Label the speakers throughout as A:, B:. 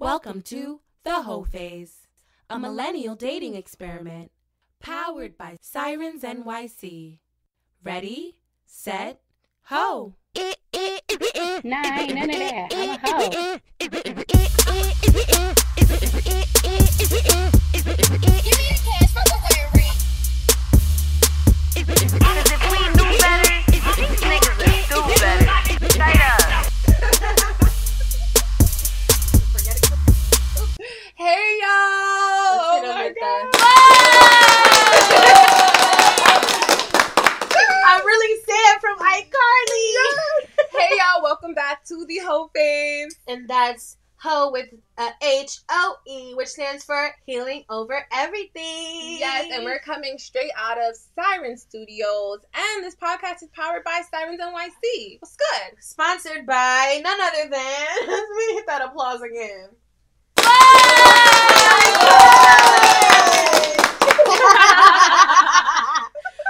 A: Welcome to The Hoe Phase, a millennial dating experiment powered by Sirens NYC. Ready, set, ho!
B: Nah, ain't none of that. I'm a hoe.
C: Cause if we knew better, these niggas
D: Hey y'all! Oh my God.
B: I'm really sad from iCarly.
D: hey y'all! Welcome back to the Hoe Phase.
B: and that's Ho with H O E, which stands for Healing Over Everything.
D: Yes, and we're coming straight out of Siren Studios, and this podcast is powered by Sirens NYC. What's good?
B: sponsored by none other than. Let me hit that applause again.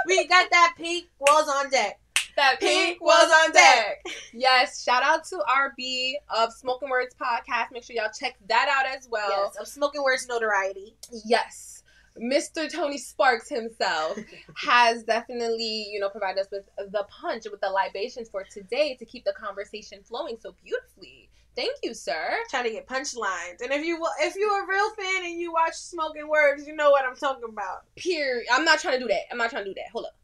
B: We got that pink walls on deck.
D: That pink was on deck. Yes, shout out to RB of Smoke N Wordz podcast. Make sure y'all check that out as well.
B: Yes, of Smoke N Wordz notoriety.
D: Yes. Mr. Tony Sparks himself has definitely, you know, provided us with the punch, with the libations for today to keep the conversation flowing so beautifully. Thank you, sir.
B: Trying to get punchlines, and if you if you're a real fan and you watch Smoke N Wordz, you know what I'm talking about.
D: Period. I'm not trying to do that. I'm not trying to do that. Hold up.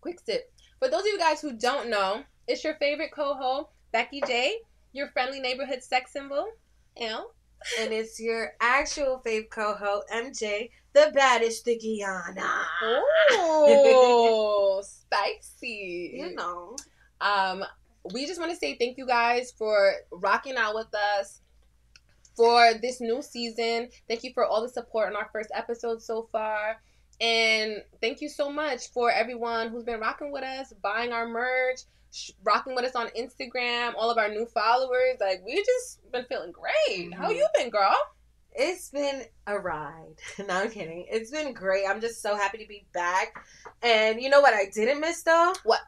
D: Quick sip. For those of you guys who don't know, it's your favorite co-host, Becky J, your friendly neighborhood sex symbol, L.
B: and it's your actual fave co-host MJ, the baddest the Guyana.
D: Oh, spicy.
B: You know,
D: Um, we just want to say thank you guys for rocking out with us for this new season. Thank you for all the support on our first episode so far. And thank you so much for everyone who's been rocking with us, buying our merch, sh- rocking with us on Instagram, all of our new followers. Like, we just been feeling great. How
B: Mhm.
D: you been, girl?
B: it's been a ride. no, I'm kidding. It's been great. I'm just so happy to be back. And you know what I didn't miss though?
D: What?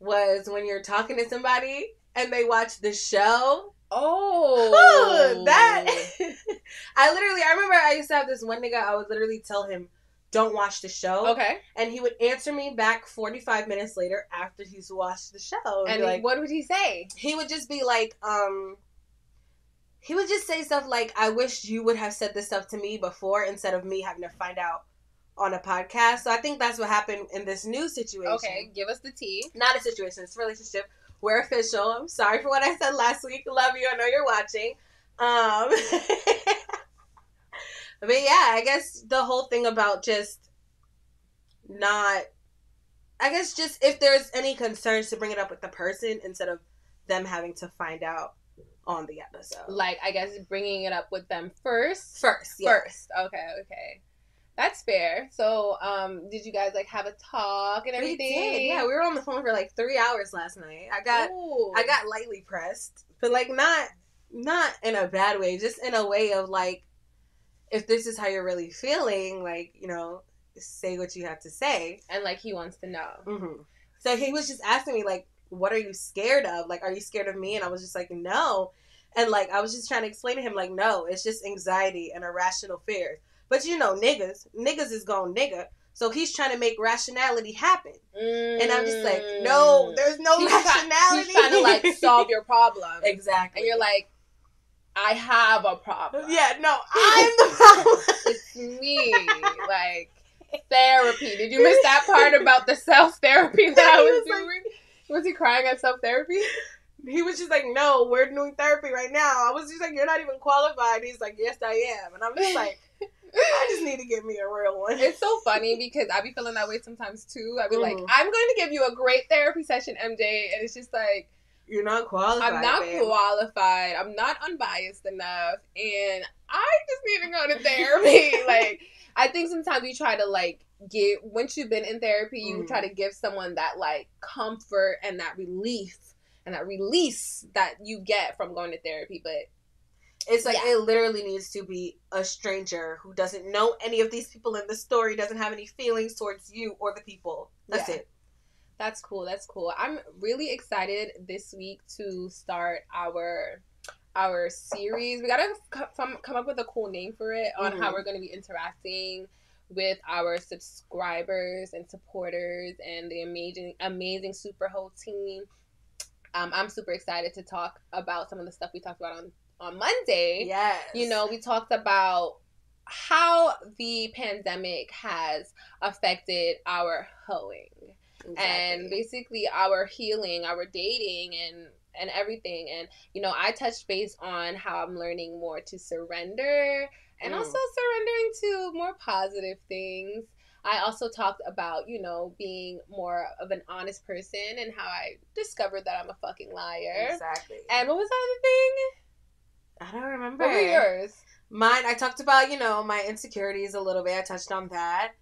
B: Was when you're talking to somebody and they watch the show.
D: Oh,
B: that I literally I remember I used to have this one nigga I would literally tell him don't watch the show
D: Okay.
B: and he would answer me back 45 minutes later after he's watched the show and
D: And
B: like
D: what would he say?
B: he would just be like um he would just say stuff like I wish you would have said this stuff to me before instead of me having to find out on a podcast so I think that's what happened in this new situation
D: Okay, give us the tea.
B: not a situation it's a relationship we're official i'm sorry for what i said last week love you i know you're watching um but yeah i guess the whole thing about just not i guess just if there's any concerns to bring it up with the person instead of them having to find out on the episode
D: Like, I guess bringing it up with them first.
B: first yeah.
D: First. Okay, okay. That's fair. So, um, did you guys like have a talk and
B: we
D: everything?
B: did yeah we were on the phone for like three hours last night i got
D: Ooh.
B: I got lightly pressed, but like not not in a bad way, just in a way of like if this is how you're really feeling, like, you know, say what you have to say.
D: and like he wants to know.
B: Mm-hmm. So he was just asking me like, what are you scared of? Like, are you scared of me? And I was just like, no. And like I was just trying to explain to him like, no, it's just anxiety and irrational fears. But you know, niggas, niggas is going nigga. So he's trying to make rationality happen. And I'm just like, no, there's no
D: Mm. He's try-
B: rationality.
D: he's trying to like solve your problem.
B: exactly.
D: And you're like, I have a problem.
B: Yeah, no, I'm the problem.
D: It's me. like therapy. Did you miss that part about the self therapy that I was,
B: was like-
D: doing? was he crying at self therapy?
B: he was just like, no, we're doing therapy right now. I was just like, you're not even qualified. He's like, yes, I am. And I'm just like, I just need to get me a real one.
D: It's so funny because I be feeling that way sometimes too. I be like,
B: Mhm.
D: I'm going to give you a great therapy session, MJ, and it's just like
B: You're not qualified.
D: I'm not
B: babe.
D: qualified. I'm not unbiased enough, and I just need to go to therapy. like I think sometimes we try to like get once you've been in therapy, you
B: Mhm.
D: try to give someone that like comfort and that relief and that release that you get from going to therapy, but
B: It's like
D: Yeah.
B: it literally needs to be a stranger who doesn't know any of these people in the story, doesn't have any feelings towards you or the people. That's
D: Yeah.
B: it.
D: That's cool. That's cool. I'm really excited this week to start our our series. We gotta co- come come up with a cool name for it on how
B: Mhm.
D: we're gonna be interacting with our subscribers and supporters and the amazing amazing Super Whole team. Um, I'm super excited to talk about some of the stuff we talked about on on Monday
B: Yes.
D: you know, we talked about how the pandemic has affected our hoeing and basically our healing, our dating and and everything. And you know, I touched base on how I'm learning more to surrender and
B: Mm.
D: also surrendering to more positive things. I also talked about, you know, being more of an honest person and how I discovered that I'm a fucking liar.
B: Exactly.
D: And what was the other thing?
B: I don't remember.
D: What were yours?
B: Mine, I talked about, you know, my insecurities a little bit. I touched on that.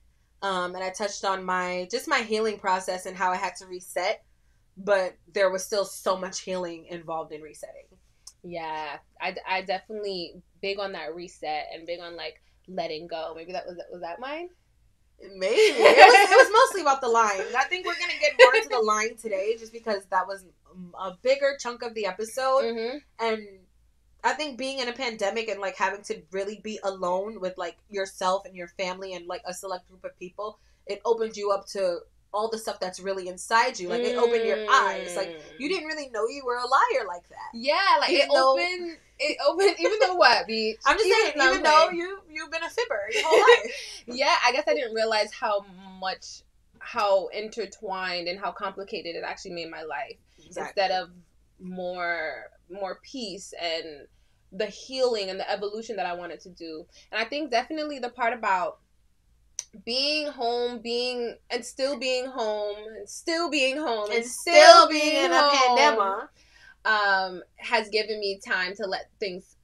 B: Um, and I touched on my just my healing process and how I had to reset, but there was still so much healing involved in resetting.
D: Yeah, I, I definitely big on that reset and big on like letting go. Maybe that was was that mine.
B: Maybe it was, it was mostly about the line. I think we're gonna get more into the line today, just because that was a bigger chunk of the episode.
D: Mm-hmm.
B: and I think being in a pandemic and like having to really be alone with like yourself and your family and like a select group of people, it opened you up to all the stuff that's really inside you. Like it opened your eyes. Like you mm. didn't really know you were a liar like that.
D: Yeah, like
B: Even
D: it
B: though-
D: opened. It opened. Even though what, bitch?
B: I'm just saying, even though you you've been a fibber your whole life.
D: yeah, I guess I didn't realize how much, how intertwined and how complicated it actually made my life. Instead of more, more peace and the healing and the evolution that I wanted to do. And I think definitely the part about being home, being and still being home, and still being home,
B: and still being in a pandemic.
D: um, has given me time to let things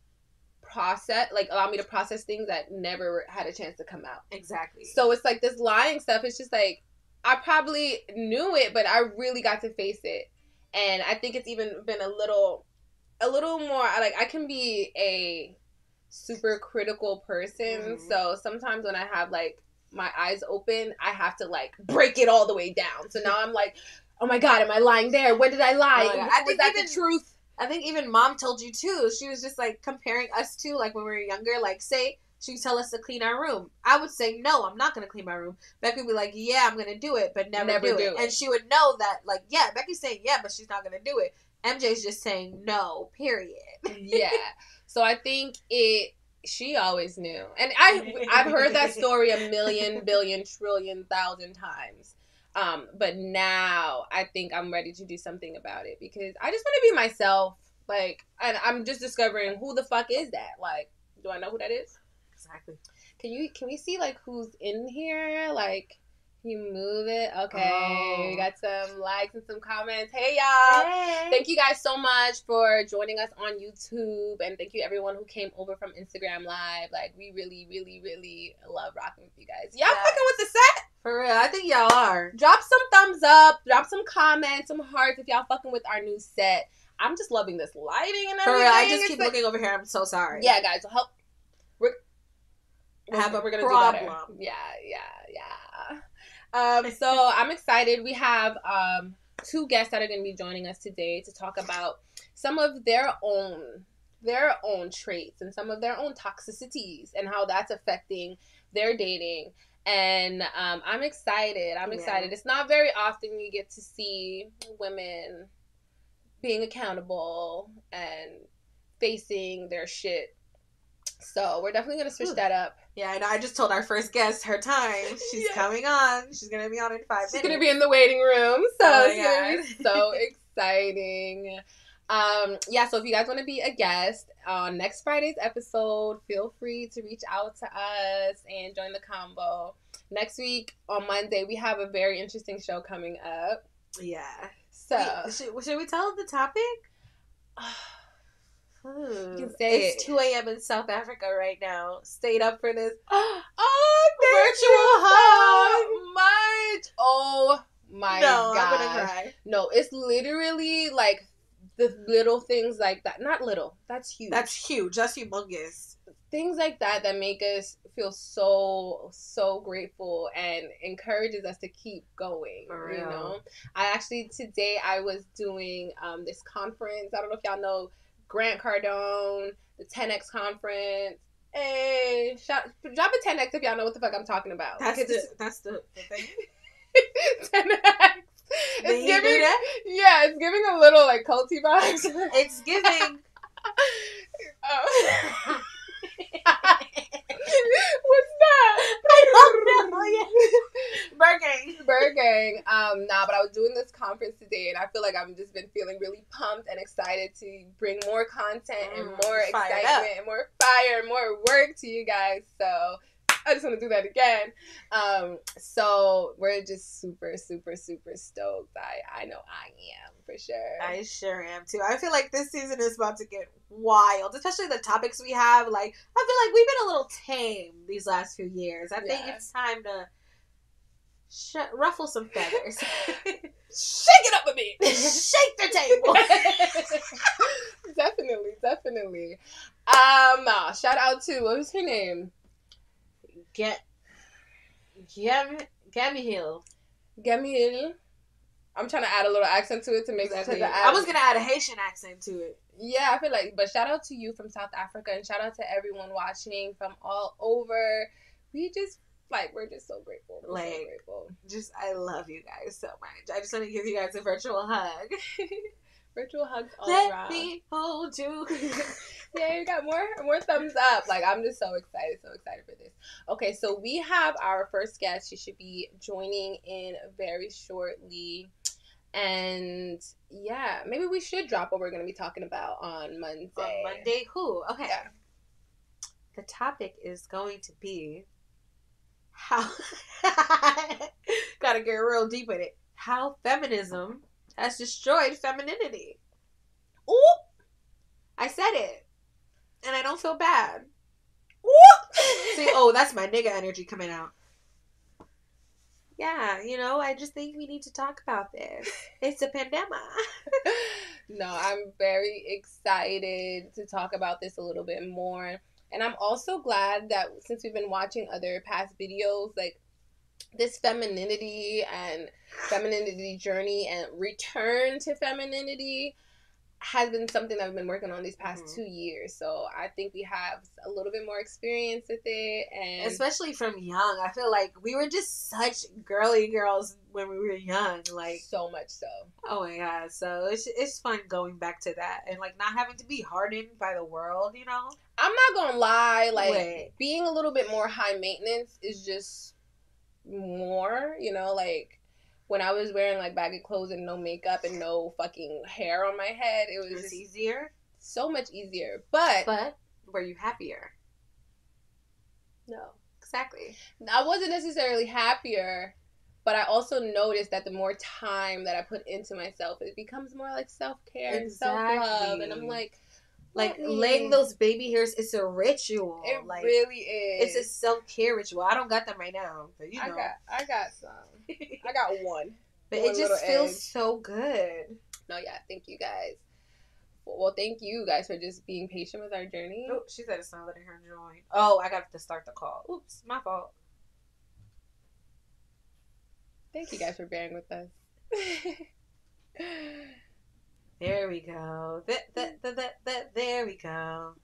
D: process, like allow me to process things that never had a chance to come out.
B: Exactly.
D: So it's like this lying stuff. It's just like I probably knew it, but I really got to face it, and I think it's even been a little, a little more. Like I can be a super critical person,
B: Mhm.
D: so sometimes when I have like my eyes open, I have to like break it all the way down. So now I'm like, oh my god, am I lying there? When did I lie?
B: Oh I think
D: that
B: even-
D: the truth?
B: I think even mom told you too. She was just like comparing us to like when we were younger. Like, say she tell us to clean our room. I would say no, I'm not gonna clean my room. Becky would be like, yeah, I'm gonna do it, but never,
D: Never
B: do,
D: do
B: it.
D: it.
B: And she would know that like, yeah, Becky's saying yeah, but she's not gonna do it. MJ's just saying no. Period.
D: yeah. So I think it. She always knew, and I I've heard that story a million, billion, trillion, thousand times. Um, but now I think I'm ready to do something about it because I just want to be myself. Like, and I'm just discovering who the fuck is that. Like, do I know who that is?
B: Exactly.
D: Can you can we see like who's in here? Like, you move it? Okay,
B: Oh.
D: we got some likes and some comments. Hey y'all. Thank you guys so much for joining us on YouTube, and thank you everyone who came over from Instagram Live. Like, we really, really, really love rocking with you guys. Y'all
B: Yes.
D: fucking with the set?
B: For real, I think y'all are.
D: Drop some thumbs up, drop some comments, some hearts if y'all fucking with our new set. I'm just loving this lighting and everything.
B: For real, I just
D: It's
B: keep
D: like-
B: looking over here. I'm so sorry.
D: Yeah, guys, help. We're,
B: Have a
D: we're gonna do better.
B: problem.
D: Yeah, yeah, yeah. Um, so I'm excited. We have um two guests that are going to be joining us today to talk about some of their own their own traits and some of their own toxicities and how that's affecting their dating. And um, I'm excited. I'm
B: Yeah.
D: excited. It's not very often you get to see women being accountable and facing their shit. So we're definitely gonna switch that up.
B: Yeah, I know. I just told our first guest her time. She's
D: Yeah.
B: coming on. She's gonna be on in five
D: She's
B: minutes.
D: She's gonna be in the waiting room, so
B: Oh
D: it's gonna be so exciting. Um, yeah, so if you guys want to be a guest on next Friday's episode, feel free to reach out to us and join the combo. Next week on Monday, we have a very interesting show coming up.
B: Yeah.
D: So
B: should, should we tell the topic?
D: You can say
B: it's
D: it.
B: 2 a.m. in South Africa right now. Stayed up for this.
D: oh,
B: Virtual
D: you so much. Oh my
B: no,
D: god.
B: I'm gonna cry.
D: No, it's literally like the little things like that. Not little. That's huge.
B: That's huge. That's humongous.
D: things like that that make us feel so so grateful and encourages us to keep going you know i actually today i was doing um, this conference i don't know if y'all know grant cardone the 10x conference hey drop a 10x if y'all know what the fuck i'm talking about
B: That's the that's the, the thing.
D: it's 10x it's giving yeah it's giving a little like culty vibes
B: It's giving.
D: Oh. What's that?
B: I don't know, yeah. Burger.
D: Bird Gang. Um, nah, but I was doing this conference today, and I feel like I've just been feeling really pumped and excited to bring more content and
B: Mm,
D: more excitement and more fire and more work to you guys. So I just want to do that again. Um, so we're just super, super, super stoked. I I know I am for sure.
B: I sure am too. I feel like this season is about to get wild, especially the topics we have. Like, I feel like we've been a little tame these last few years. I think it's time to sh- ruffle some feathers,
D: Shake it up a bit.
B: shake the table.
D: definitely, definitely. Um, uh, shout out to what was her name?
B: Get, Gabby Hill.
D: Gamil. I'm trying to add a little accent to it to make
B: Exactly.
D: to the
B: I was gonna add a Haitian accent to it.
D: Yeah, I feel like, but shout out to you from South Africa and shout out to everyone watching from all over. We just like we're just so grateful. We're so
B: Like,
D: grateful.
B: Just, I love you guys so much. I just want to give you guys a virtual hug.
D: Virtual hugs all
B: Let
D: around.
B: me hold you.
D: yeah, you got more more thumbs up. Like I'm just so excited, so excited for this. Okay, so we have our first guest. She should be joining in very shortly. And yeah, maybe we should drop what we're gonna be talking about on Monday.
B: On Monday, who? Okay.
D: Yeah.
B: The topic is going to be how. Gotta get real deep with it. How feminism has destroyed femininity. Ooh! I said it. And I don't feel bad. Ooh! See, oh, that's my nigga energy coming out. Yeah, you know, I just think we need to talk about this. It's a pandemic.
D: no, I'm very excited to talk about this a little bit more. And I'm also glad that since we've been watching other past videos, like this femininity and femininity journey and return to femininity has been something that I've been working on these past
B: Mhm.
D: two years. So I think we have a little bit more experience with it. And
B: especially from young. I feel like we were just such girly girls when we were young. Like,
D: so much so.
B: oh my god! So it's it's fun going back to that and like not having to be hardened by the world. You know?
D: I'm not gonna lie, like
B: Wait.
D: being a little bit more high maintenance is just more, you know, like when I was wearing like baggy clothes and no makeup and no fucking hair on my head, it was
B: easier,
D: so much easier. But,
B: but were you happier?
D: no.
B: Exactly.
D: I wasn't necessarily happier, but I also noticed that the more time that I put into myself, it becomes more like self care and self love. And I'm like,
B: Like laying those baby hairs, it's a ritual.
D: It
B: like
D: really is.
B: it's a self care ritual. I don't got them right now, but you know.
D: I got, I got some. I got one.
B: but
D: one
B: it just feels
D: edge.
B: so good.
D: No, yeah, thank you guys. Well, thank you guys for just being patient with our journey.
B: Oh, she said it's not letting her join. Oh, I got to start the call. Oops, my fault.
D: Thank you guys for bearing with us.
B: There we go. Th- th- th- th- th- there we go.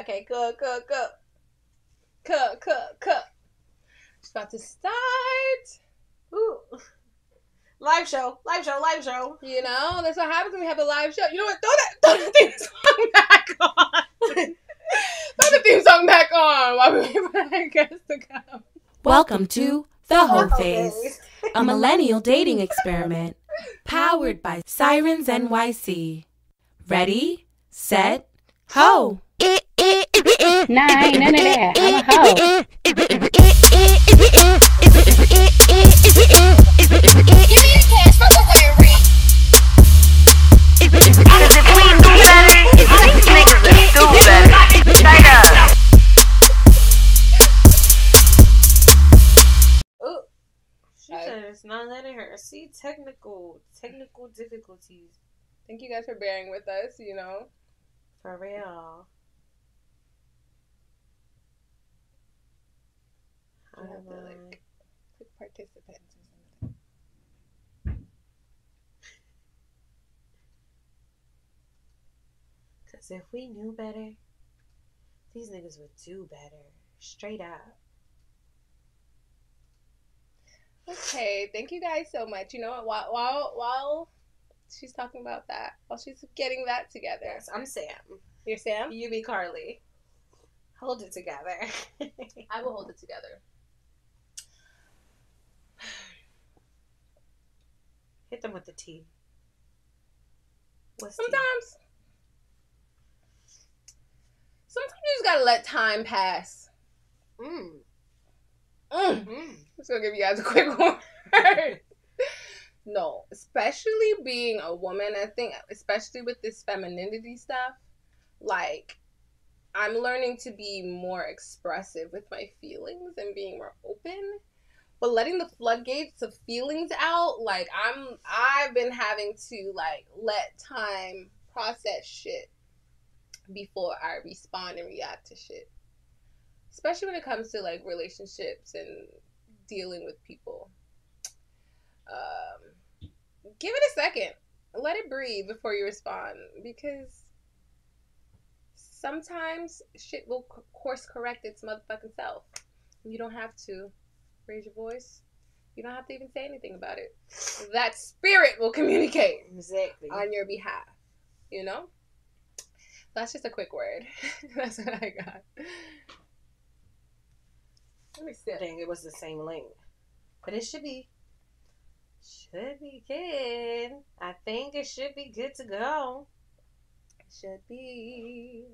D: okay, cool, cool, cool. Cool, cool, cool. It's about to start.
B: Ooh. Live show, live show, live show.
D: You know, that's what happens when we have a live show. You know what? Throw that, throw the theme song back on. throw the theme song back on while we wait for our guests to come.
A: Welcome to The
B: Hoe
A: Phase, a millennial dating experiment powered by Sirens NYC. Ready, set, ho!
E: Nah, ain't none of that. I'm a hoe.
B: it's not letting her. See, technical, technical difficulties.
D: Thank you guys for bearing with us, you know.
B: For real.
D: You have to,
B: Highline.
D: like, Click participants or something.
B: Cause if we knew better, these niggas would do better. Straight up.
D: Okay, thank you guys so much. You know what? While while while she's talking about that, while she's getting that together,
B: Yes, I'm Sam.
D: you're Sam.
B: You be Carly. Hold it together.
D: I will hold it together.
B: Hit them with the T. What's?
D: Sometimes, sometimes you just gotta let time pass.
B: Mm.
D: Mm.
B: Mm.
D: just gonna give you guys a quick word. no, especially being a woman, I think, especially with this femininity stuff, like, I'm learning to be more expressive with my feelings and being more open. But letting the floodgates of feelings out, like I'm I've been having to like let time process shit before I respond and react to shit. Especially when it comes to like relationships and dealing with people. Um, give it a second. Let it breathe before you respond because sometimes shit will course correct its motherfucking self. You don't have to raise your voice. You don't have to even say anything about it. That spirit will communicate
B: Exactly.
D: on your behalf. You know? That's just a quick word. That's what I got. Let me sip.
B: think it was the same link. But it should be should be good. I think it should be good to go.
D: Should be.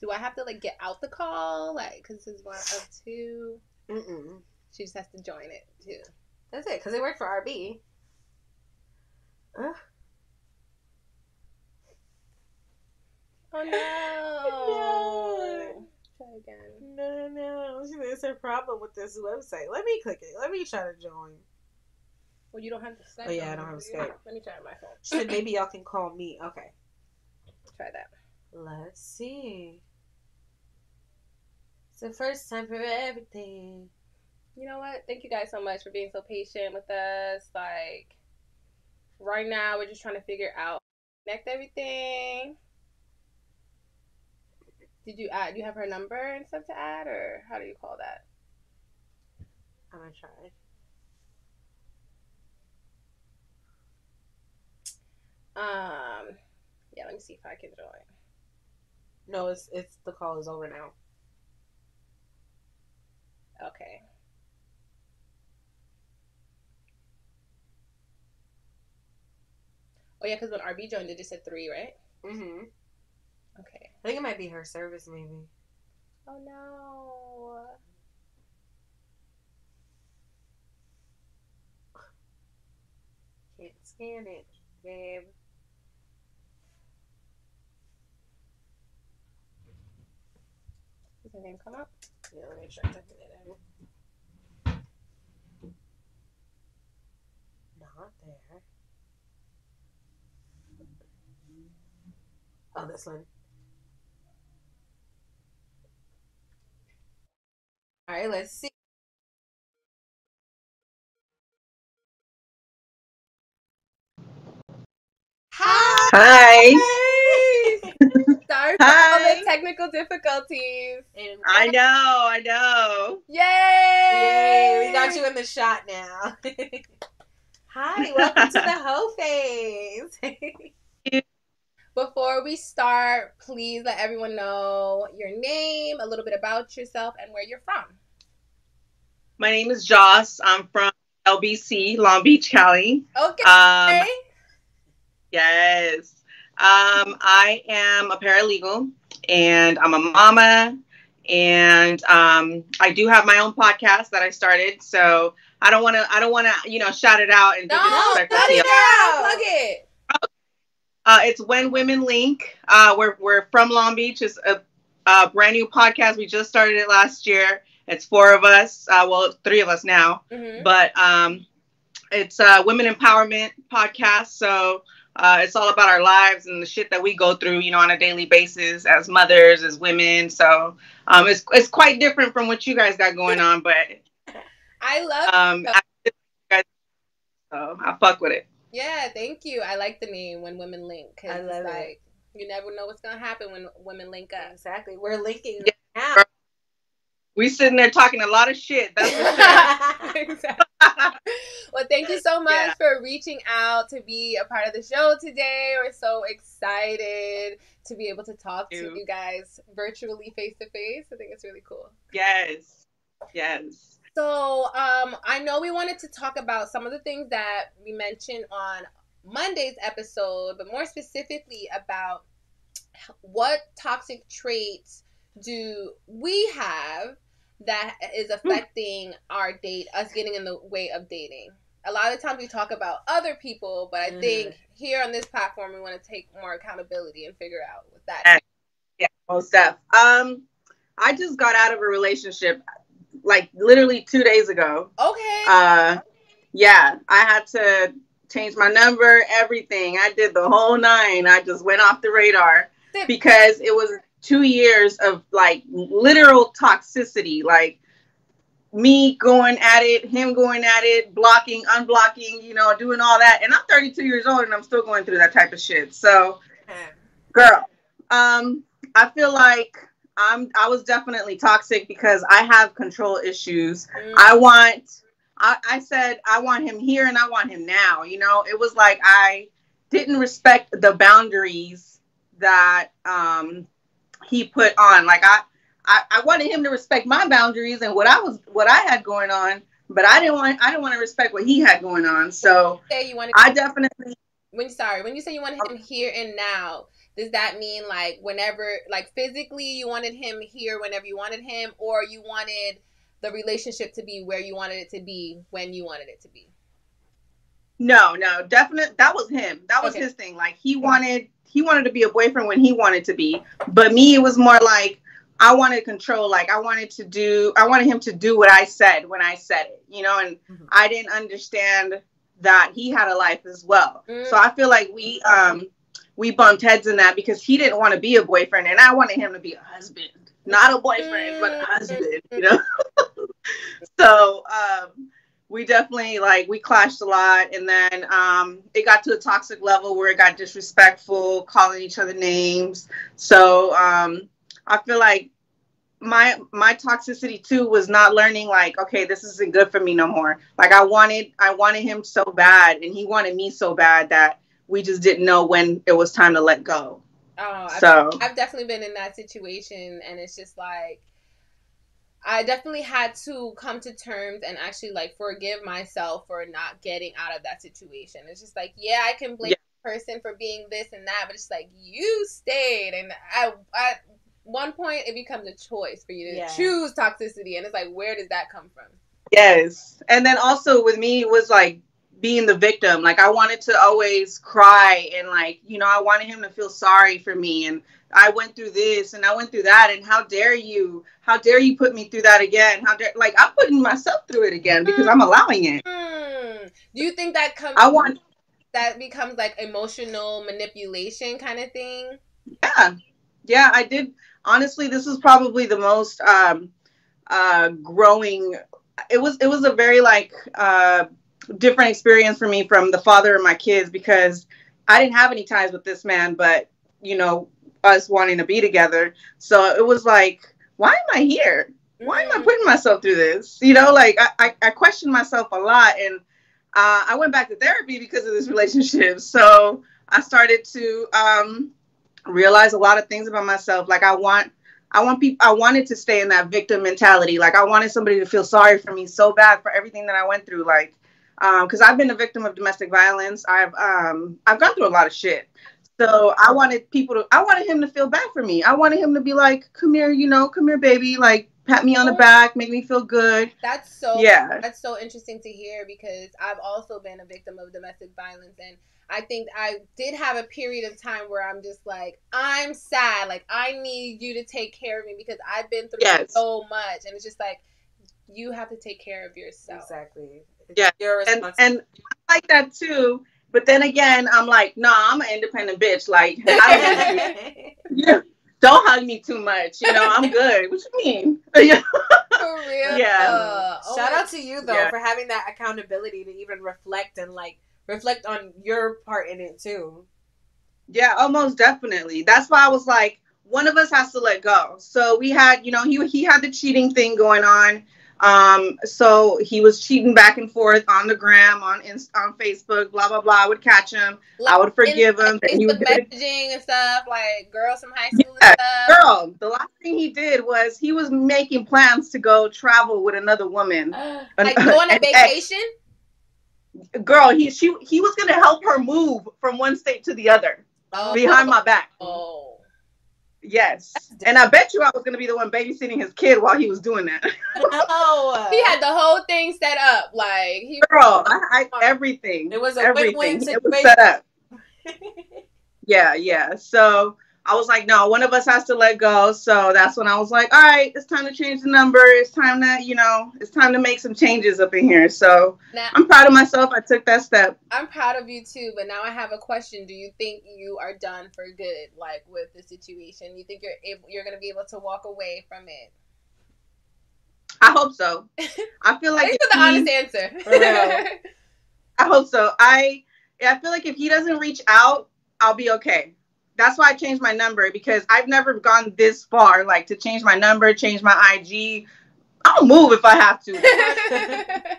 D: Do I have to like get out the call? Like, cause this is one of two.
B: Mm-mm.
D: She just has to join it too.
B: That's it, because it worked for RB.
D: Oh no! Try again.
B: No, no, no. There's a problem with this website. Let me click it. Let me try to join.
D: Well, you don't have to Skype.
B: Oh, yeah, I don't have
D: you?
B: Skype.
D: Let me try my phone.
B: She said maybe y'all can call me. Okay.
D: Try that.
B: Let's see. It's the first time for everything.
D: You know what? Thank you guys so much for being so patient with us. Like, right now, we're just trying to figure out connect everything. Did you add? Do you have her number and stuff to add, or how do you call that?
B: I'm gonna try.
D: Um, yeah. Let me see if I can join.
B: No, it's it's the call is over now.
D: Okay. Oh yeah, because when RB joined, it just said three, right?
B: Mm-hmm.
D: Okay.
B: I think it might be her service, maybe.
D: Oh no.
B: Can't scan it, babe.
D: Does her name come up?
B: Yeah, let me try typing it in. Not there. Oh, this one. All right, let's see.
F: Hi. Hi.
D: Sorry for all the technical difficulties.
B: And
F: I know, I know.
D: Yay!
B: Yay, we got you in the shot now. Hi, welcome to the hoe phase.
D: Before we start, please let everyone know your name, a little bit about yourself, and where you're from.
F: My name is Joss. I'm from LBC, Long Beach, Cali.
D: Okay.
F: Um, yes. Um, I am a paralegal and I'm a mama and um, I do have my own podcast that I started. So I don't want to, I don't want to, you know, shout it out and
D: no, plug it out. Plug it.
F: Uh, it's When Women Link. Uh, we're, we're from Long Beach. It's a, a brand new podcast. We just started it last year. It's four of us. Uh, well, three of us now.
D: Mhm.
F: But um, it's a women empowerment podcast. So uh, it's all about our lives and the shit that we go through, you know, on a daily basis as mothers, as women. So um, it's it's quite different from what you guys got going on, but
D: I love.
F: um, I, so I fuck with it.
D: Yeah, thank you. I like the name when women link.
B: I love
D: it's
B: it.
D: you never know what's gonna happen when women link up.
B: Exactly. We're linking
F: Yeah.
B: now.
F: We sitting there talking a lot of shit. That's for
D: exactly. well, thank you so much
F: Yeah.
D: for reaching out to be a part of the show today. We're so excited to be able to talk to
F: You.
D: you guys virtually face to face. I think it's really cool.
F: yes, yes.
D: So, um, I know we wanted to talk about some of the things that we mentioned on Monday's episode, but more specifically about what toxic traits do we have that is affecting our date, us getting in the way of dating. A lot of times we talk about other people, but I think here on this platform we want to take more accountability and figure out what that.
F: Yeah, most def. Um, I just got out of a relationship like literally two days ago.
D: Okay.
F: Uh, yeah, I had to change my number, everything. I did the whole nine. I just went off the radar because it was two years of like literal toxicity, like me going at it, him going at it, blocking, unblocking, you know, doing all that. And I'm 32 years old and I'm still going through that type of shit. So, girl, um, I feel like I'm I was definitely toxic because I have control issues.
D: Mm.
F: I want I, I said I want him here and I want him now. You know, it was like I didn't respect the boundaries that um he put on. Like I, I I wanted him to respect my boundaries and what I was what I had going on, but I didn't want I didn't want to respect what he had going on. So
D: say you want
F: I definitely
D: when sorry when you say you wanted him here and now does that mean like whenever like physically you wanted him here whenever you wanted him or you wanted the relationship to be where you wanted it to be when you wanted it to be
F: No, no, definite. That was him. That was
D: Okay.
F: his thing. Like he wanted, he wanted to be a boyfriend when he wanted to be. But me, it was more like I wanted control. Like I wanted to do, I wanted him to do what I said when I said it. You know, and
B: Mhm.
F: I didn't understand that he had a life as well.
D: Mm.
F: So I feel like we, um, we bumped heads in that because he didn't want to be a boyfriend, and I wanted him to be a husband, not a boyfriend, but a husband. You know. so um, we definitely like we clashed a lot and then um, it got to a toxic level where it got disrespectful calling each other names so um, i feel like my my toxicity too was not learning like okay this isn't good for me no more like i wanted i wanted him so bad and he wanted me so bad that we just didn't know when it was time to let go
D: oh I've,
F: so
D: I've definitely been in that situation and it's just like i definitely had to come to terms and actually like forgive myself for not getting out of that situation it's just like yeah i can blame the person for being this and that but it's like you stayed and i at one point it becomes a choice for you to
B: Yeah.
D: choose toxicity and it's like where does that come from
F: Yes. And then also with me it was like being the victim. Like I wanted to always cry and like, you know, I wanted him to feel sorry for me and I went through this and I went through that and how dare you? How dare you put me through that again? How dare like I'm putting myself through it again because I'm allowing it.
D: Hmm. do you think that comes
F: I want
D: that becomes like emotional manipulation kind of thing
F: yeah. Yeah, I did honestly this was probably the most um uh growing it was it was a very like uh different experience for me from the father of my kids because I didn't have any ties with this man, but you know, us wanting to be together. So it was like, why am I here? Why am I
D: Mm.
F: putting myself through this? You know, like I, I, I questioned myself a lot and uh, I went back to therapy because of this relationship. So I started to um, realize a lot of things about myself. Like I want I want people I wanted to stay in that victim mentality. Like I wanted somebody to feel sorry for me so bad for everything that I went through. Like because I've been a victim of domestic violence. I've um I've gone through a lot of shit. So I wanted people to I wanted him to feel bad for me. I wanted him to be like, come here, you know, come here, baby, like pat me on the back, make me feel good.
D: that's so
F: Yeah.
D: That's so interesting to hear because I've also been a victim of domestic violence and I think I did have a period of time where I'm just like, I'm sad. Like, I need you to take care of me because I've been through
F: Yes.
D: so much. And it's just like, you have to take care of yourself.
B: Exactly. It's
F: Yeah,
B: Your
F: and
B: responsibility.
F: and I like that too. But then again, I'm like, nah, I'm an independent bitch. Like, I don't, yeah, don't hug me too much. You know, I'm good. What you mean? Yeah.
D: For real.
F: Yeah.
D: Oh
B: Shout
D: my-
B: out to you though
F: Yeah.
B: for having that accountability to even reflect and like reflect on your part in it too.
F: Yeah, almost definitely. That's why I was like, one of us has to let go. So we had, you know, he he had the cheating thing going on. Um, so he was cheating back and forth on the gram, on Inst- on Facebook, blah blah blah. I would catch him. I would forgive him.
D: Like,
F: Then he would
D: Facebook messaging and stuff, like girls from high school
F: Yeah,
D: and stuff.
F: Girl, the last thing he did was he was making plans to go travel with another woman.
D: Like go on a vacation.
F: Girl, he she he was gonna help her move from one state to the other
D: Oh.
F: behind my back.
D: Oh.
F: Yes, and I bet you I was gonna be the one babysitting his kid while he was doing that.
B: No. Oh.
D: He had the whole thing set up. Like he
F: Girl, I, I everything.
B: It was a
F: everything.
B: win-win
F: It was
B: situation.
F: set up. Yeah, yeah. So I was like, no, one of us has to let go. So that's when I was like, all right, it's time to change the number. It's time to, you know, it's time to make some changes up in here. So
D: now
F: I'm proud of myself. I took that step.
D: I'm proud of you too, but now I have a question. Do you think you are done for good, like with the situation? You think you're able, you're gonna be able to walk away from it?
F: I hope so. I feel like
D: for the
F: he-
D: honest answer.
B: Real.
F: I hope so. I I feel like if he doesn't reach out, I'll be okay. That's why I changed my number because I've never gone this far, like to change my number, change my IG. I'll move if I have to.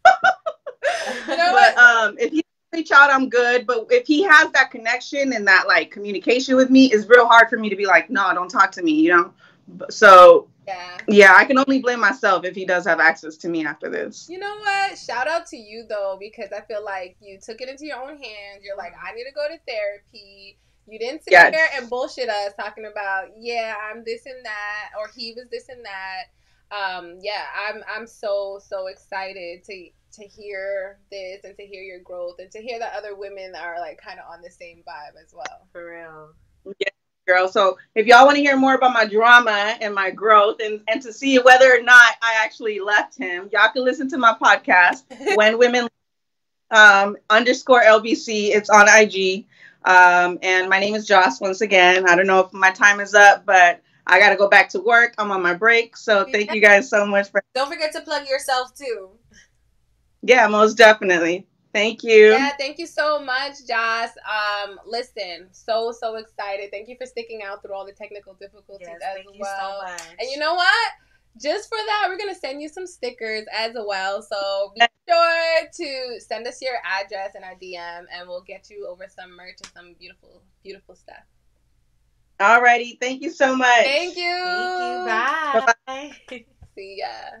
D: you know
F: but um, if he reach out, I'm good. But if he has that connection and that like communication with me, it's real hard for me to be like, no, don't talk to me. You know. So
D: Yeah.
F: yeah, I can only blame myself if he does have access to me after this.
D: You know what? Shout out to you though, because I feel like you took it into your own hands. You're like, I need to go to therapy. You didn't sit
F: Yes.
D: there and bullshit us talking about, yeah, I'm this and that, or he was this and that. Um, yeah, I'm I'm so so excited to to hear this and to hear your growth and to hear that other women are like kind of on the same vibe as well.
B: For real.
F: Yeah, girl. So if y'all want to hear more about my drama and my growth and, and to see whether or not I actually left him, y'all can listen to my podcast, When Women um, underscore LBC. It's on IG. Um, and my name is Joss once again. I don't know if my time is up, but I got to go back to work. I'm on my break. So thank you guys so much for,
B: Don't forget to plug yourself too.
F: yeah, most definitely. Thank you.
D: Yeah, thank you so much, Joss. Um, listen, so so excited. Thank you for sticking out through all the technical difficulties
B: Yes,
D: as
B: thank you
D: well.
B: so much.
D: And you know what? Just for that, we're gonna send you some stickers as well. So be sure to send us your address and our DM, and we'll get you over some merch and some beautiful, beautiful stuff.
F: Alrighty. Thank you so much.
D: Thank you.
B: Thank you. Bye.
D: See ya.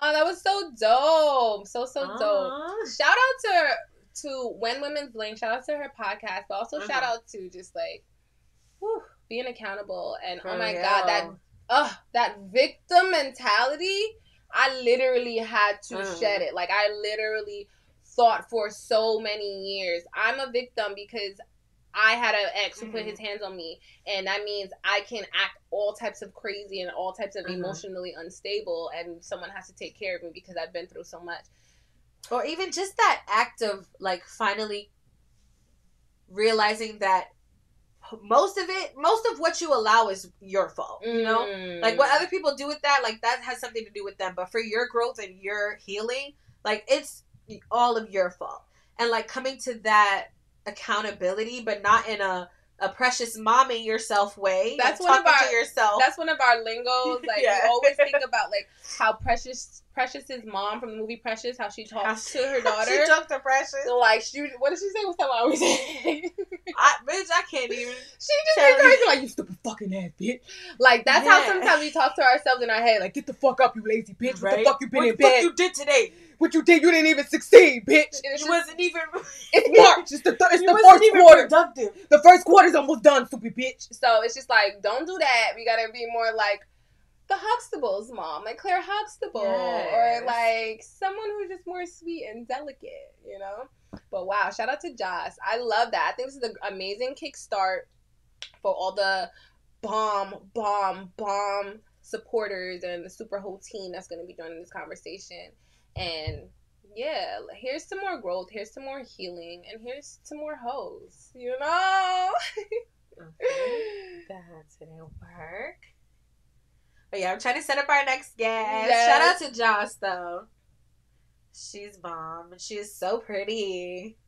D: Oh, that was so dope. So so dope. Shout out to to When Women's Bling. Shout out to her podcast, but also
B: Mhm.
D: shout out to just like whew, being accountable. And oh
B: For
D: my god, that
B: real.
D: Ugh, that victim mentality. I literally had to
B: Mm.
D: shed it. Like I literally thought for so many years, I'm a victim because I had an ex who put
B: Mhm.
D: his hands on me, and that means I can act all types of crazy and all types of
B: Mhm.
D: emotionally unstable, and someone has to take care of me because I've been through so much.
B: or even just that act of like finally realizing that most of it most of what you allow is your fault you know
D: Mm.
B: like what other people do with that like that has something to do with them but for your growth and your healing like it's all of your fault and like coming to that accountability but not in a a precious momming yourself way
D: That's
B: like,
D: one of
B: talking
D: our-
B: to yourself
D: That's one of our lingos. Like
B: Yeah.
D: we always think about like how Precious Precious's mom from the movie Precious, how she talks to her daughter.
B: she talked to precious
D: So, like she, what did she say? What's that one always say?
B: I, bitch i can't even
D: She just be crazy, like you stupid fucking ass bitch. Like that's how sometimes we talk to ourselves in our head, like get the fuck up, you lazy bitch. What the fuck you been
B: what
D: in
B: the fuck
D: bed?
B: you did today
D: what you did? You didn't even succeed, bitch. And
B: you wasn't even
D: it's March. It's the th- it's
B: you
D: the first quarter.
B: productive
D: The first quarter's almost done, stupid bitch. So it's just like don't do that. We gotta be more like the Huxtables mom, like Claire Huxtable,
B: Yes.
D: or like someone who's just more sweet and delicate, you know. But wow, shout out to Joss. I love that. I think this is an amazing kickstart for all the bomb, bomb, bomb supporters and the super whole team that's going to be joining this conversation. And yeah, here's some more growth, here's some more healing, and here's some more hoes. You know. okay.
B: That didn't work. But yeah, I'm trying to set up our next guest.
D: Yes.
B: Shout out to Joss though. She's bomb. She is so pretty.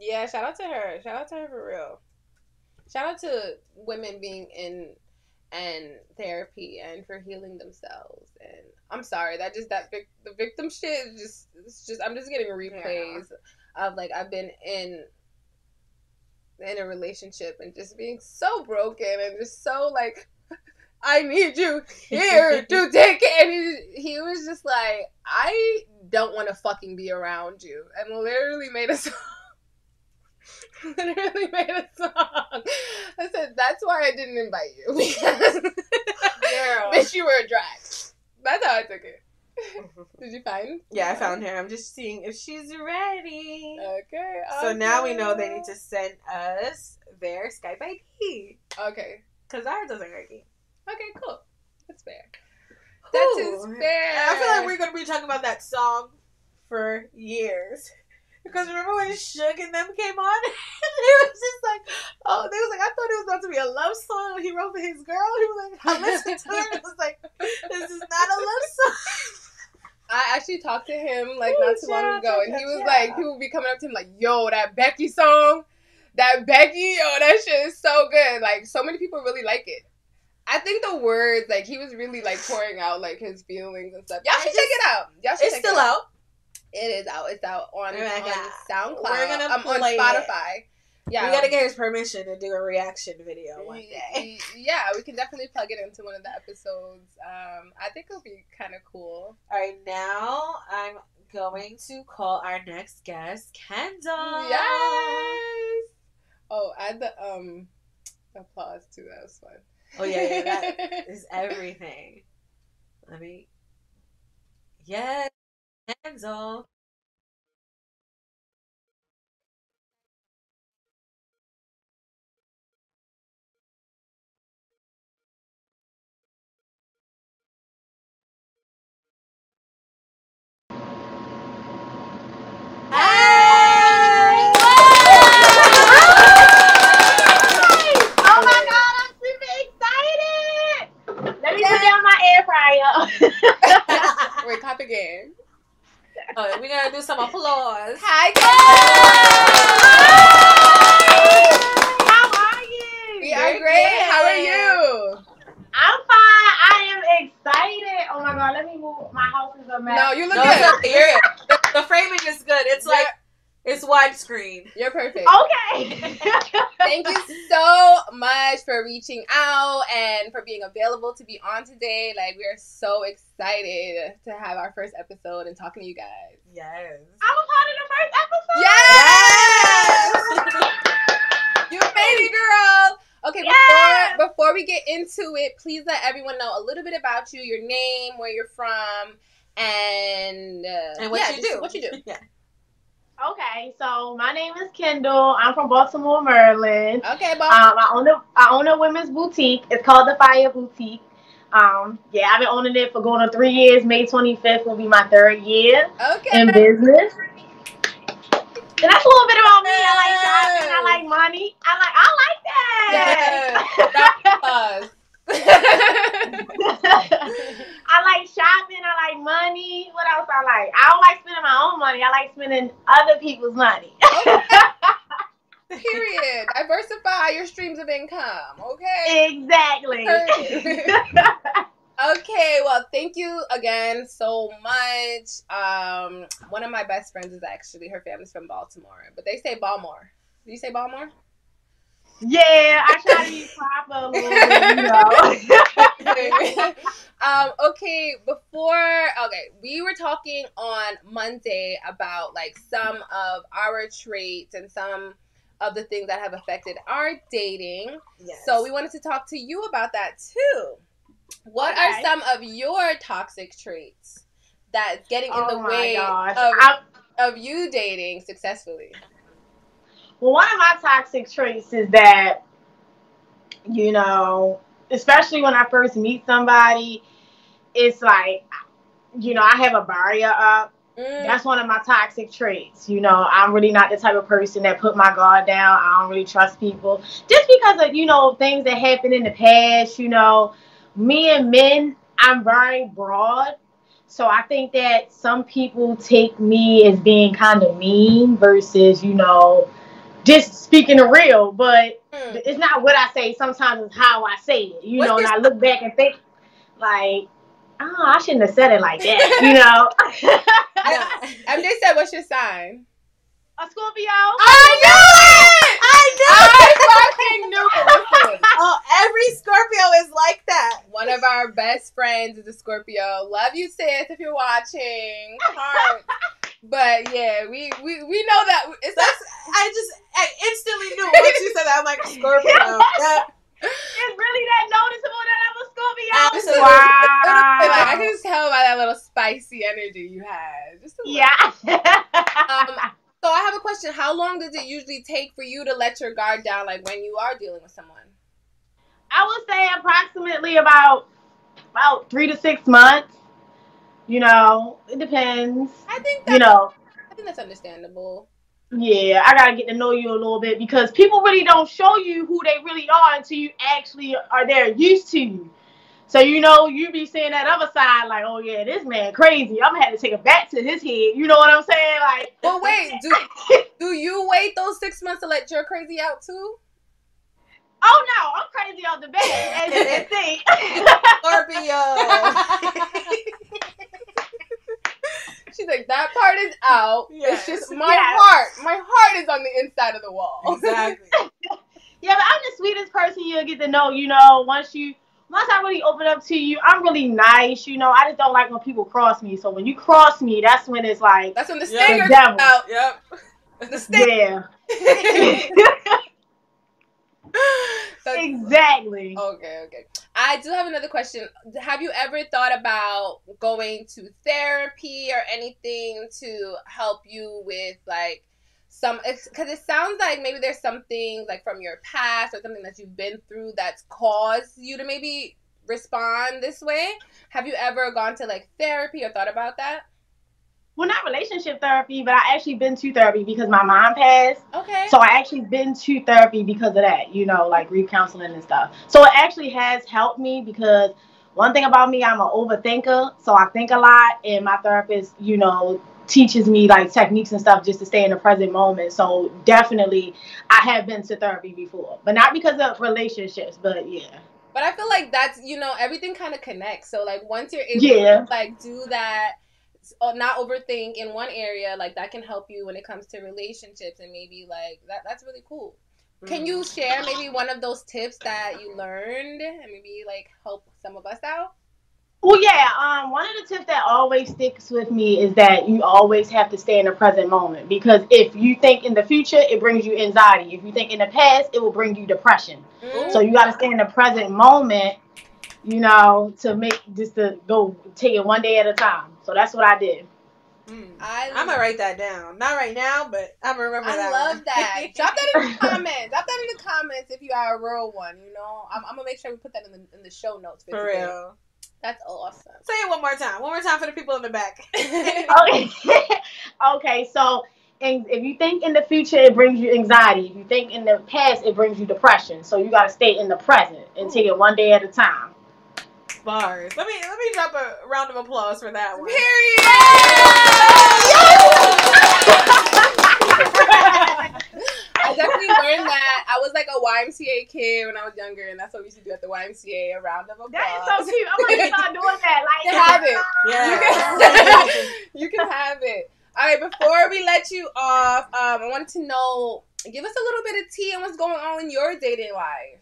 D: Yeah, shout out to her. Shout out to her for real. Shout out to women being in and therapy and for healing themselves. And I'm sorry that just that vic- the victim shit is just it's just I'm just getting replays of like I've been in in a relationship and just being so broken and just so like I need you here to take it. And he, he was just like, I don't want to fucking be around you. And literally made a song. literally made a song. I said, that's why I didn't invite you. Because
B: Girl.
D: bitch, you were a drag. That's how I took it. Did you find?
B: Yeah, I found her. I'm just seeing if she's ready.
D: Okay.
B: So now we know they need to send us their Skype ID.
D: Okay.
B: Because ours doesn't work.
D: Okay, cool. That's fair. That is fair.
B: I feel like we're gonna be talking about that song for years. Because remember when Suge and them came on? and it was just like, oh, they was like, I thought it was about to be a love song he wrote for his girl. He was like, I listened to it. It was like, this is not a love song.
D: I actually talked to him like
B: Ooh,
D: not too long ago, and he was
B: yeah.
D: like, people would be coming up to him like, "Yo, that Becky song, that Becky, yo, that shit is so good." Like, so many people really like it. I think the words, like, he was really like pouring out like his feelings and stuff. Y'all should
B: just-
D: check it out. Y'all should
B: It's
D: check
B: still
D: it out.
B: out.
D: It is out. It's out on,
B: Oh
D: on SoundCloud.
B: We're gonna
D: um, on
B: play it.
D: Spotify. Yeah,
B: We gotta get his permission to do a reaction video one day.
D: Yeah, we can definitely plug it into one of the episodes. Um, I think it'll be kind of cool.
B: All right, now I'm going to call our next guest, Kendall.
D: Yes. Oh, add the um applause too. That was fun.
B: Oh yeah, yeah, that is everything. Let me. Yes, Kendall. Hey!
G: Oh my god, I'm super excited! Let me put down my air fryer.
D: Wait, clap again.
B: Oh, we're gonna do some applause.
D: Hi, guys.
G: How are you?
D: We are
B: Very
D: great.
B: good.
D: How are you?
G: I'm fine. I am excited. Oh my god, let me move. My house is a mess.
D: No, you look
B: No, it's
D: good.
B: okay. You're- the, the framing is good. It's like it's widescreen.
D: You're perfect.
G: Okay.
D: Thank you so much for reaching out and for being available to be on today. Like, we are so excited to have our first episode and talking to you guys.
B: Yes.
G: I'm a part of the first episode.
D: Yes! you made it, girl. Okay,
G: Yes!
D: before before we get into it, please let everyone know a little bit about you, your name, where you're from, and uh,
B: And what
D: yeah,
B: you
D: just
B: do?
D: What you do?
B: Yeah.
G: Okay, so my name is Kendall. I'm from Baltimore, Maryland.
D: Okay, Bob.
G: Um, I own a I own a women's boutique. It's called the Fire Boutique. Um, yeah, I've been owning it for going on three years. May 25th will be my third year
D: okay.
G: in business. And that's a little bit about me. I like shopping. I like money. I like I like that. I like shopping. I like money. What else I like? I don't like spending my own money. I like spending other people's money.
D: Period. Diversify your streams of income. Okay.
G: exactly.
D: Okay, well, thank you again so much. Um, one of my best friends is actually her family's from Baltimore, but they say Baltimore. Do you say Baltimore?
G: Yeah, I try to be proper a little bit, you know.
D: um, okay, before okay, we were talking on Monday about like some of our traits and some of the things that have affected our dating.
B: Yes.
D: So we wanted to talk to you about that too. What are some of your toxic traits that's getting in
G: oh
D: the way
G: gosh.
D: of,
G: I-
D: of you dating successfully?
G: Well, one of my toxic traits is that, you know, especially when I first meet somebody, it's like, you know, I have a barrier up.
D: Mm.
G: That's one of my toxic traits. You know, I'm really not the type of person that put my guard down. I don't really trust people just because of you know things that happened in the past. You know, me and men, I'm very broad. So I think that some people take me as being kind of mean versus, you know, just speaking the real. But
D: Mm.
G: it's not what I say. Sometimes it's how I say it. You
D: What's
G: know, and I look back and think, like, oh, I shouldn't have said it like that. You know,
D: MJ said, "What's your sign?"
G: a Scorpio.
B: I knew it! I knew.
D: I fucking knew it.
B: Oh, every Scorpio is like that.
D: one of our best friends is a Scorpio. Love you, sis, if you're watching. Heart. But yeah, we we, we know that it's
B: That's I just I instantly knew once you said that. I'm like Scorpio. Yeah.
G: It's really that noticeable that I'm a Scorpio.
B: Absolutely.
G: Wow.
D: like I can just tell by that little spicy energy you had. Just
G: yeah.
D: Um, so I have a question. How long does it usually take for you to let your guard down, like when you are dealing with someone?
G: I would say approximately about about three to six months. You know, it depends.
D: I think that,
G: You know,
D: I think that's understandable.
G: yeah, I gotta get to know you a little bit because people really don't show you who they really are until you actually are there used to you. So you know, you be seeing that other side, like, oh yeah, this man crazy. I'm gonna have to take it back to his head. You know what I'm saying? Like,
D: But wait, do do you wait those six months to let your crazy out too?
G: oh no, I'm crazy off the bat, as you can see.
B: Scorpio.
D: She's like, that part is out.
B: Yes.
D: It's just my
G: Yes.
D: heart. My heart is on the inside of the wall.
B: exactly.
G: Yeah, but I'm the sweetest person you'll get to know, you know, once you once I really open up to you, I'm really nice, you know. I just don't like when people cross me. So when you cross me, that's when it's like
D: That's when the
B: Yeah.
D: stinger
G: The devil.
D: comes out.
B: Yep.
D: The stinger.
G: Yeah. Exactly.
D: Okay, okay. I do have another question. Have you ever thought about going to therapy or anything to help you with like some because it sounds like maybe there's something like from your past or something that you've been through that's caused you to maybe respond this way. Have you ever gone to like therapy or thought about that?
G: Well, not relationship therapy, but I actually been to therapy because my mom passed.
D: Okay.
G: So I actually been to therapy because of that, you know, like grief counseling and stuff. So it actually has helped me because one thing about me, I'm an overthinker, so I think a lot, and my therapist, you know, teaches me like techniques and stuff just to stay in the present moment. So definitely, I have been to therapy before, but not because of relationships, but yeah,
D: But I feel like that's you know everything kind of connects. So like once you're able
G: Yeah.
D: to like do that, not overthink in one area, like that can help you when it comes to relationships and maybe like that. That's really cool. Can you share maybe one of those tips that you learned and maybe like help some of us out?
G: Well, yeah. Um, one of the tips that always sticks with me is that you always have to stay in the present moment because if you think in the future, it brings you anxiety. If you think in the past, it will bring you depression.
D: Mm.
G: So you got to stay in the present moment, you know, to make just to go take it one day at a time. So that's what I did.
B: Mm.
D: I
B: I'm gonna write that down. Not right now, but I'm gonna remember
D: I
B: that.
D: love
B: one.
D: that. Drop that in the comments. Drop that in the comments if you are a real one. You know, I'm, I'm gonna make sure we put that in the in the show notes for,
B: For real.
D: That's awesome.
B: Say it one more time. One more time for the people in the back.
G: Okay. okay. So. And if you think in the future, it brings you anxiety. If you think in the past, it brings you depression. So you got to stay in the present and take it one day at a time.
B: Bars. Let me let me drop a round of applause for that one.
D: I definitely learned that. I was like a YMCA kid when I was younger, and that's what we used to do at the YMCA. A round of applause.
G: That is so cute. I'm gonna start doing that. Like,
D: You can have it.
B: Yeah.
D: You can, you can have it. All right, before we let you off, um, I wanted to know, give us a little bit of tea on what's going on in your dating life.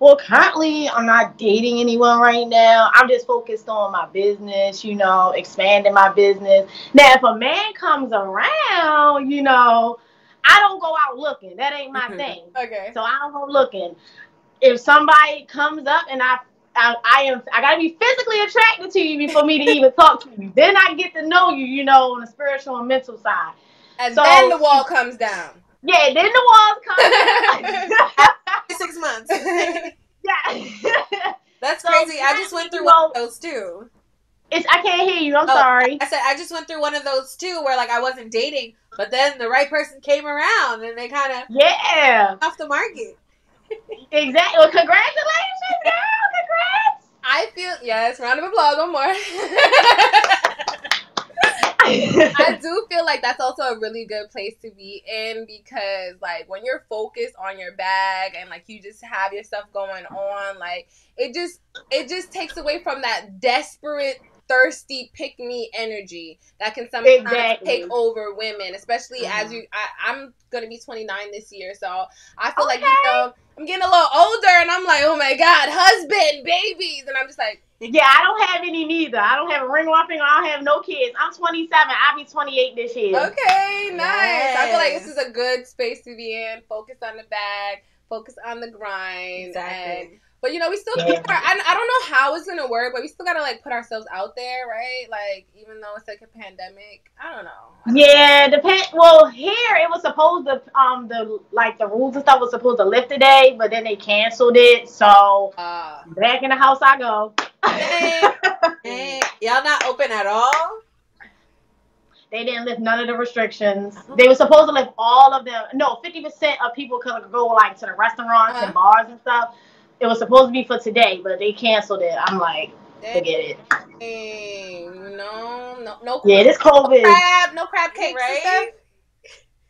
G: Well, currently, I'm not dating anyone right now. I'm just focused on my business, you know, expanding my business. Now, if a man comes around, you know, I don't go out looking. That ain't my thing.
D: Okay.
G: So I don't go looking. If somebody comes up and I, I, I am, I gotta be physically attracted to you before me to even talk to you. Then I get to know you, you know, on the spiritual and mental side.
D: And
G: So-
D: then the wall comes down.
G: Yeah, then the walls come.
B: Six months.
G: Yeah.
B: That's
G: So,
B: crazy. I just went through one of those too.
G: it's I can't hear you. I'm
B: Oh.
G: sorry.
B: I said I just went through one of those too, where like I wasn't dating, but then the right person came around and they kind of
G: Yeah.
B: off the market.
G: Exactly. Well, congratulations, girl. Congrats.
D: I feel yes. Round of applause. One more. Do feel like that's also a really good place to be in because like when you're focused on your bag and like you just have your stuff going on, like it just it just takes away from that desperate thirsty pick me energy that can sometimes
G: Exactly.
D: take over women especially as
B: Mhm.
D: you I, i'm gonna be 29 this year so i feel like you know i'm getting a little older and i'm like oh my god husband babies and i'm just like
G: yeah, I don't have any neither. I don't have a ring on my finger. I don't have no kids. I'm 27. I'll be 28 this year.
D: Okay, nice. I feel like this is a good space to be in. Focus on the bag, focus on the grind. And,
B: Exactly.
D: But you know, we still keep our, I, I don't know how it's gonna work, but we still gotta like put ourselves out there, right? Like even though it's like a pandemic, I don't know.
G: Yeah, depend. Well, here it was supposed to um the like the rules and stuff was supposed to lift today, but then they canceled it. So
D: Uh,
G: back in the house I go.
B: Hey, y'all not open at all?
G: they didn't lift none of the restrictions. They were supposed to lift all of them. No, fifty percent of people could go like to the restaurants
D: Uh-huh.
G: and bars and stuff. It was supposed to be for today, but they canceled it. I'm like, forget it.
D: dang, no, no, no.
G: Yeah, this COVID.
D: no
G: COVID.
D: crab, no crab cakes and
B: Right?
D: stuff.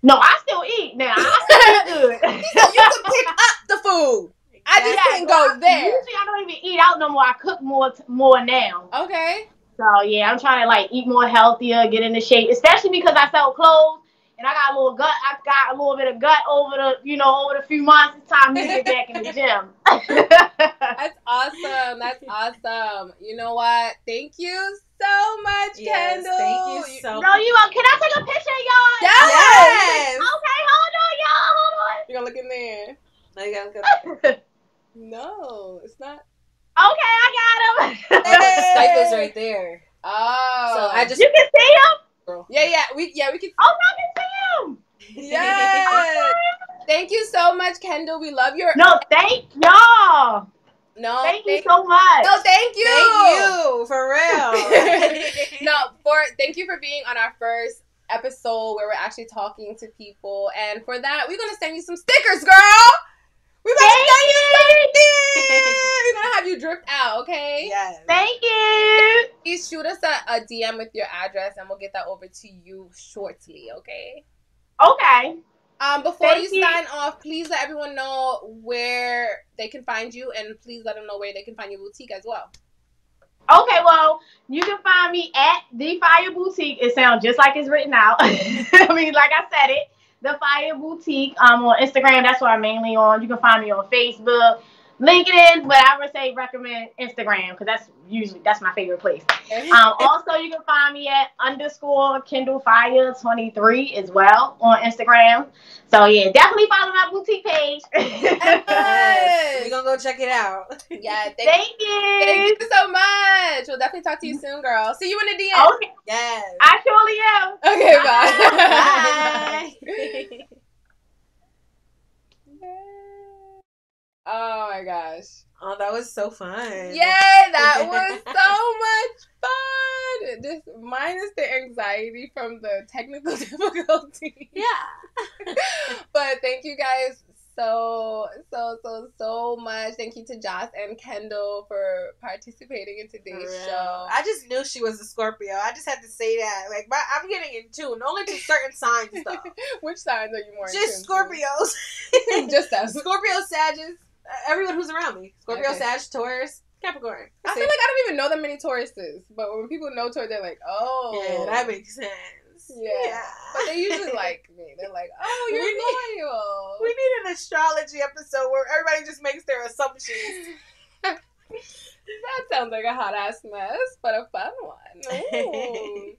G: No, I still eat now. I still eat good.
D: So you can pick up the food. I just
G: Yeah,
D: can't go there.
G: Usually I don't even eat out no more. I cook more t- more now.
D: Okay.
G: So yeah, I'm trying to like eat more healthier, get into shape, especially because I sell clothes and I got a little gut. I got a little bit of gut over the you know over the few months. It's time to get back in the gym.
D: That's awesome. That's awesome. You know what? Thank you so much,
B: Yes,
D: Kendall.
B: thank you so much.
G: no, you. uh, Can I take a picture, of y'all?
D: Yes.
B: Yes.
G: Okay, hold on, y'all. Hold on.
D: You gonna look in there?
B: There you go.
G: on.
D: No, it's not.
G: okay, I got him.
B: Skype is right there.
D: Oh.
B: So I just
G: You can see him.
D: Yeah, yeah. We yeah we can.
G: Oh, I can see him.
D: Yes. Thank you so much, Kendall. We love your.
G: No, thank y'all.
D: No.
G: Thank you so much.
D: No, thank you.
B: thank you for real.
D: no, for thank you for being on our first episode where we're actually talking to people, and for that we're gonna send you some stickers, girl. We're gonna
G: Thank
D: send you
G: you.
D: stickers. We're gonna have you dripped out, okay?
B: yes.
G: Thank you.
D: Please shoot us a, a DM with your address, and we'll get that over to you shortly, okay?
G: Okay.
D: Um, before
G: Thank
D: you,
G: you.
D: sign off, please let everyone know where they can find you, and please let them know where they can find your boutique as well.
G: Okay, well, you can find me at the Fire Boutique. It sounds just like it's written out. I mean, like I said it. The Fire Boutique. Um, on Instagram, that's where I'm mainly on. You can find me on Facebook, LinkedIn, but I would say recommend Instagram because that's usually that's my favorite place. Um, also, you can find me at underscore Kendall Fire 23 as well on Instagram. So yeah, definitely follow my boutique page.
B: Yes. We're gonna go check it out.
D: yeah, thank,
G: Thank
D: thank
G: you.
D: you so much. We'll definitely talk to you soon, girl. See you in the DM.
G: Okay,
B: Yes.
G: I surely am.
D: Okay, bye.
B: Bye.
D: Oh my gosh.
B: Oh, that was so fun.
D: Yay, that was so much fun. This minus the anxiety from the technical difficulty.
B: Yeah.
D: but thank you guys so so so so much. Thank you to Joss and Kendall for participating in today's show.
B: I just knew she was a Scorpio. I just had to say that. Like, my, I'm getting in tune, only to certain signs though.
D: Which signs are you more?
B: just Scorpios.
D: just us.
B: Scorpio, Sagittarius, everyone who's around me. Scorpio,
D: Okay.
B: Sag, Taurus, Capricorn.
D: I feel like I don't even know that many Tauruses, but when people know Taurus, they're like, oh,
B: yeah, that makes sense.
D: Yeah. But they usually like me. They're like, oh, you're
B: We need- We need an astrology episode where everybody just makes their assumptions.
D: That sounds like a hot ass mess, but a fun one. Ooh.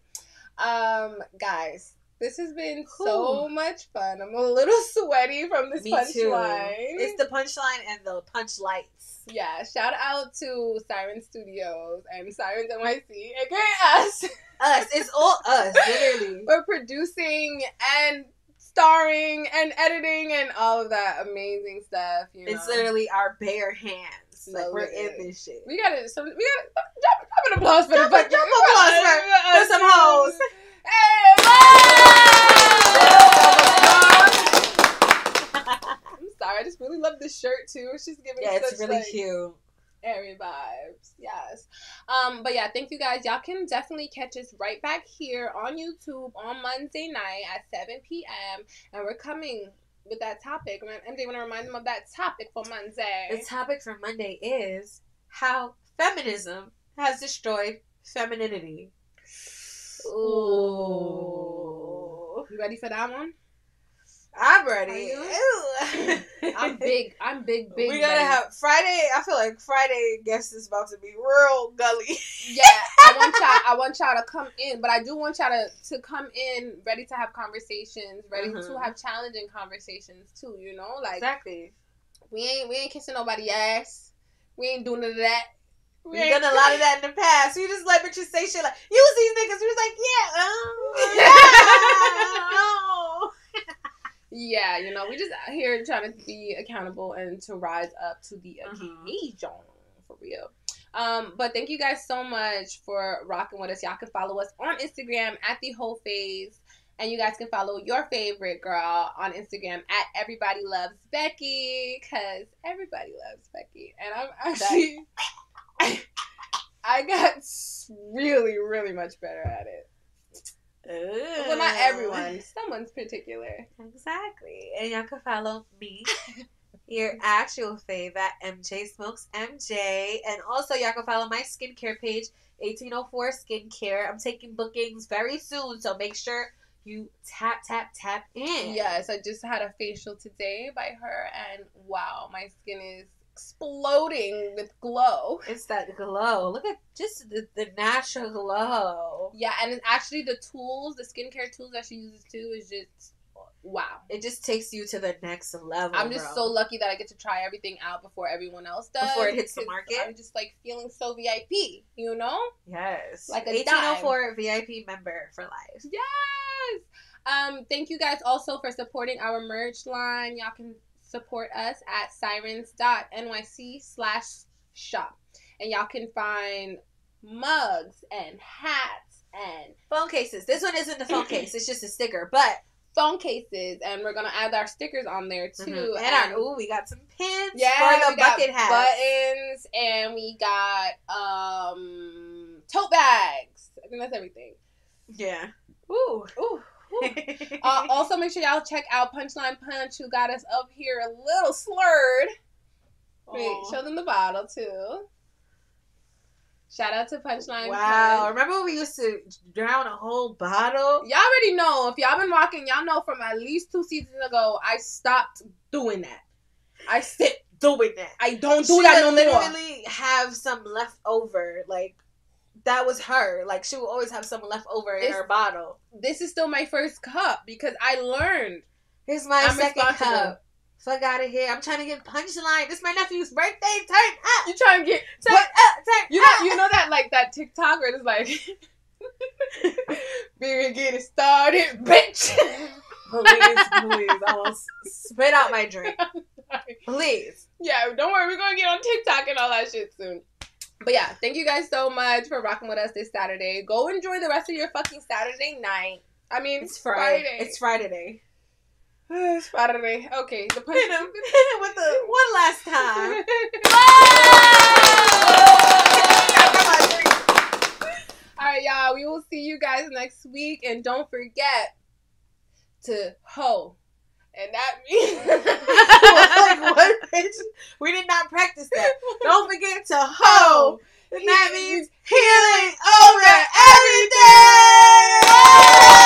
D: um, guys, this has been so much fun. I'm a little sweaty from this punchline.
B: It's the punchline and the punch lights.
D: yeah, shout out to Siren Studios and Sirens NYC, aka us,
B: Us. It's all us, literally.
D: for producing and starring and editing and all of that amazing stuff. You know,
B: It's literally our bare hands. Like we're in this shit.
D: We gotta, so we gotta drop, drop an applause for
B: Drop
D: the fucking
B: applause for- for some hoes. I'm
D: sorry, I just really love this shirt too. It's just giving
B: Yeah, it's
D: such,
B: really
D: like,
B: cute.
D: airy vibes. Yes. Um, but yeah, thank you guys. Y'all can definitely catch us right back here on YouTube on Monday night at 7 p.m. And we're coming with that topic. MJ wanna remind them of that topic for Monday.
B: The topic for Monday is how feminism has destroyed femininity. Ooh.
D: You ready for that one?
B: I'm ready.
D: I'm big. I'm big, big.
B: we gotta
D: ready.
B: have Friday. I feel like Friday guest is about to be real gully.
D: Yeah, I want y'all. I want y'all to come in, but I do want y'all to, to come in ready to have conversations, ready to
B: Mhm.
D: have challenging conversations too. You know, like
B: exactly.
D: we ain't we ain't kissing nobody ass. We ain't doing none of that. We
B: We've done a lot of that in the past. We just let bitches say shit like, "Use these niggas." We was like, "Yeah, um, no."
D: Yeah, you know, we just out here trying to be accountable and to rise up to the occasion for real. Um, but thank you guys so much for rocking with us. Y'all can follow us on Instagram at the Hoe Phase. And you guys can follow your favorite girl on Instagram at everybody loves Becky. Cause everybody loves Becky. And I'm actually I got really, really much better at it. Well not everyone. Someone's particular.
B: Exactly. And y'all can follow me, your actual fave at MJ Smokes MJ. And also, y'all can follow my skincare page, 1804 Skincare. I'm taking bookings very soon, so make sure you tap, tap, tap in.
D: Yes, I just had a facial today by her, and wow, my skin is exploding with glow.
B: It's that glow. Look at just the, the natural glow.
D: Yeah, and it's actually the tools, the skincare tools that she uses too, is just wow.
B: It just takes you to the next level.
D: I'm just
B: bro.
D: so lucky that I get to try everything out before everyone else does.
B: Before it hits the market?
D: I'm just like feeling so VIP, you know?
B: Yes.
D: Like a
B: 1804 VIP member for life.
D: Yes. Um, thank you guys also for supporting our merch line. Y'all can support us at sirens.nyc slash shop. And y'all can find mugs and hats and
B: Phone cases. This one isn't the phone case. It's just a sticker, but
D: phone cases. And we're gonna add our stickers on there too.
B: Mhm. and our ooh, we got some pins
D: yeah,
B: for the
D: we got
B: bucket hat.
D: buttons and we got um tote bags. I think that's everything.
B: Yeah. Ooh.
D: Ooh. uh, also, make sure y'all check out Punchline Punch, who got us up here a little slurred. Wait, show them the bottle too. Shout out to Punchline
B: Wow.
D: Punch.
B: Remember when we used to drown a whole bottle?
D: Y'all already know. If y'all been rocking, y'all know from at least two seasons ago, I stopped doing that. I sit.
B: Doing that.
D: I don't do
B: she
D: that no more.
B: literally have some left over. Like that was her. Like she would always have some left over in
D: It's-
B: her bottle.
D: This is still my first cup because I learned.
B: Here's my
D: I'm
B: second cup. Fuck out of here. I'm trying to get punchline. This is my nephew's birthday. Turn up.
D: You trying to get
B: Turn
D: But-
B: up. Turn
D: You
B: up.
D: know, you know that like that TikTok where it's like, "We're getting started, bitch."
B: please, please. I will spit out my drink. Please.
D: yeah, don't worry, we're gonna get on TikTok and all that shit soon. But yeah, thank you guys so much for rocking with us this Saturday. Go enjoy the rest of your fucking Saturday night. I mean,
B: It's Friday. It's Friday day.
D: it's Friday. Okay, the punch.
B: Hit him. Hit him with the one last time.
D: All right, y'all. We will see you guys next week, and don't forget to hoe, and that means
B: like, what, bitch? We did not practice that. Don't forget to hoe. And that means healing over everything.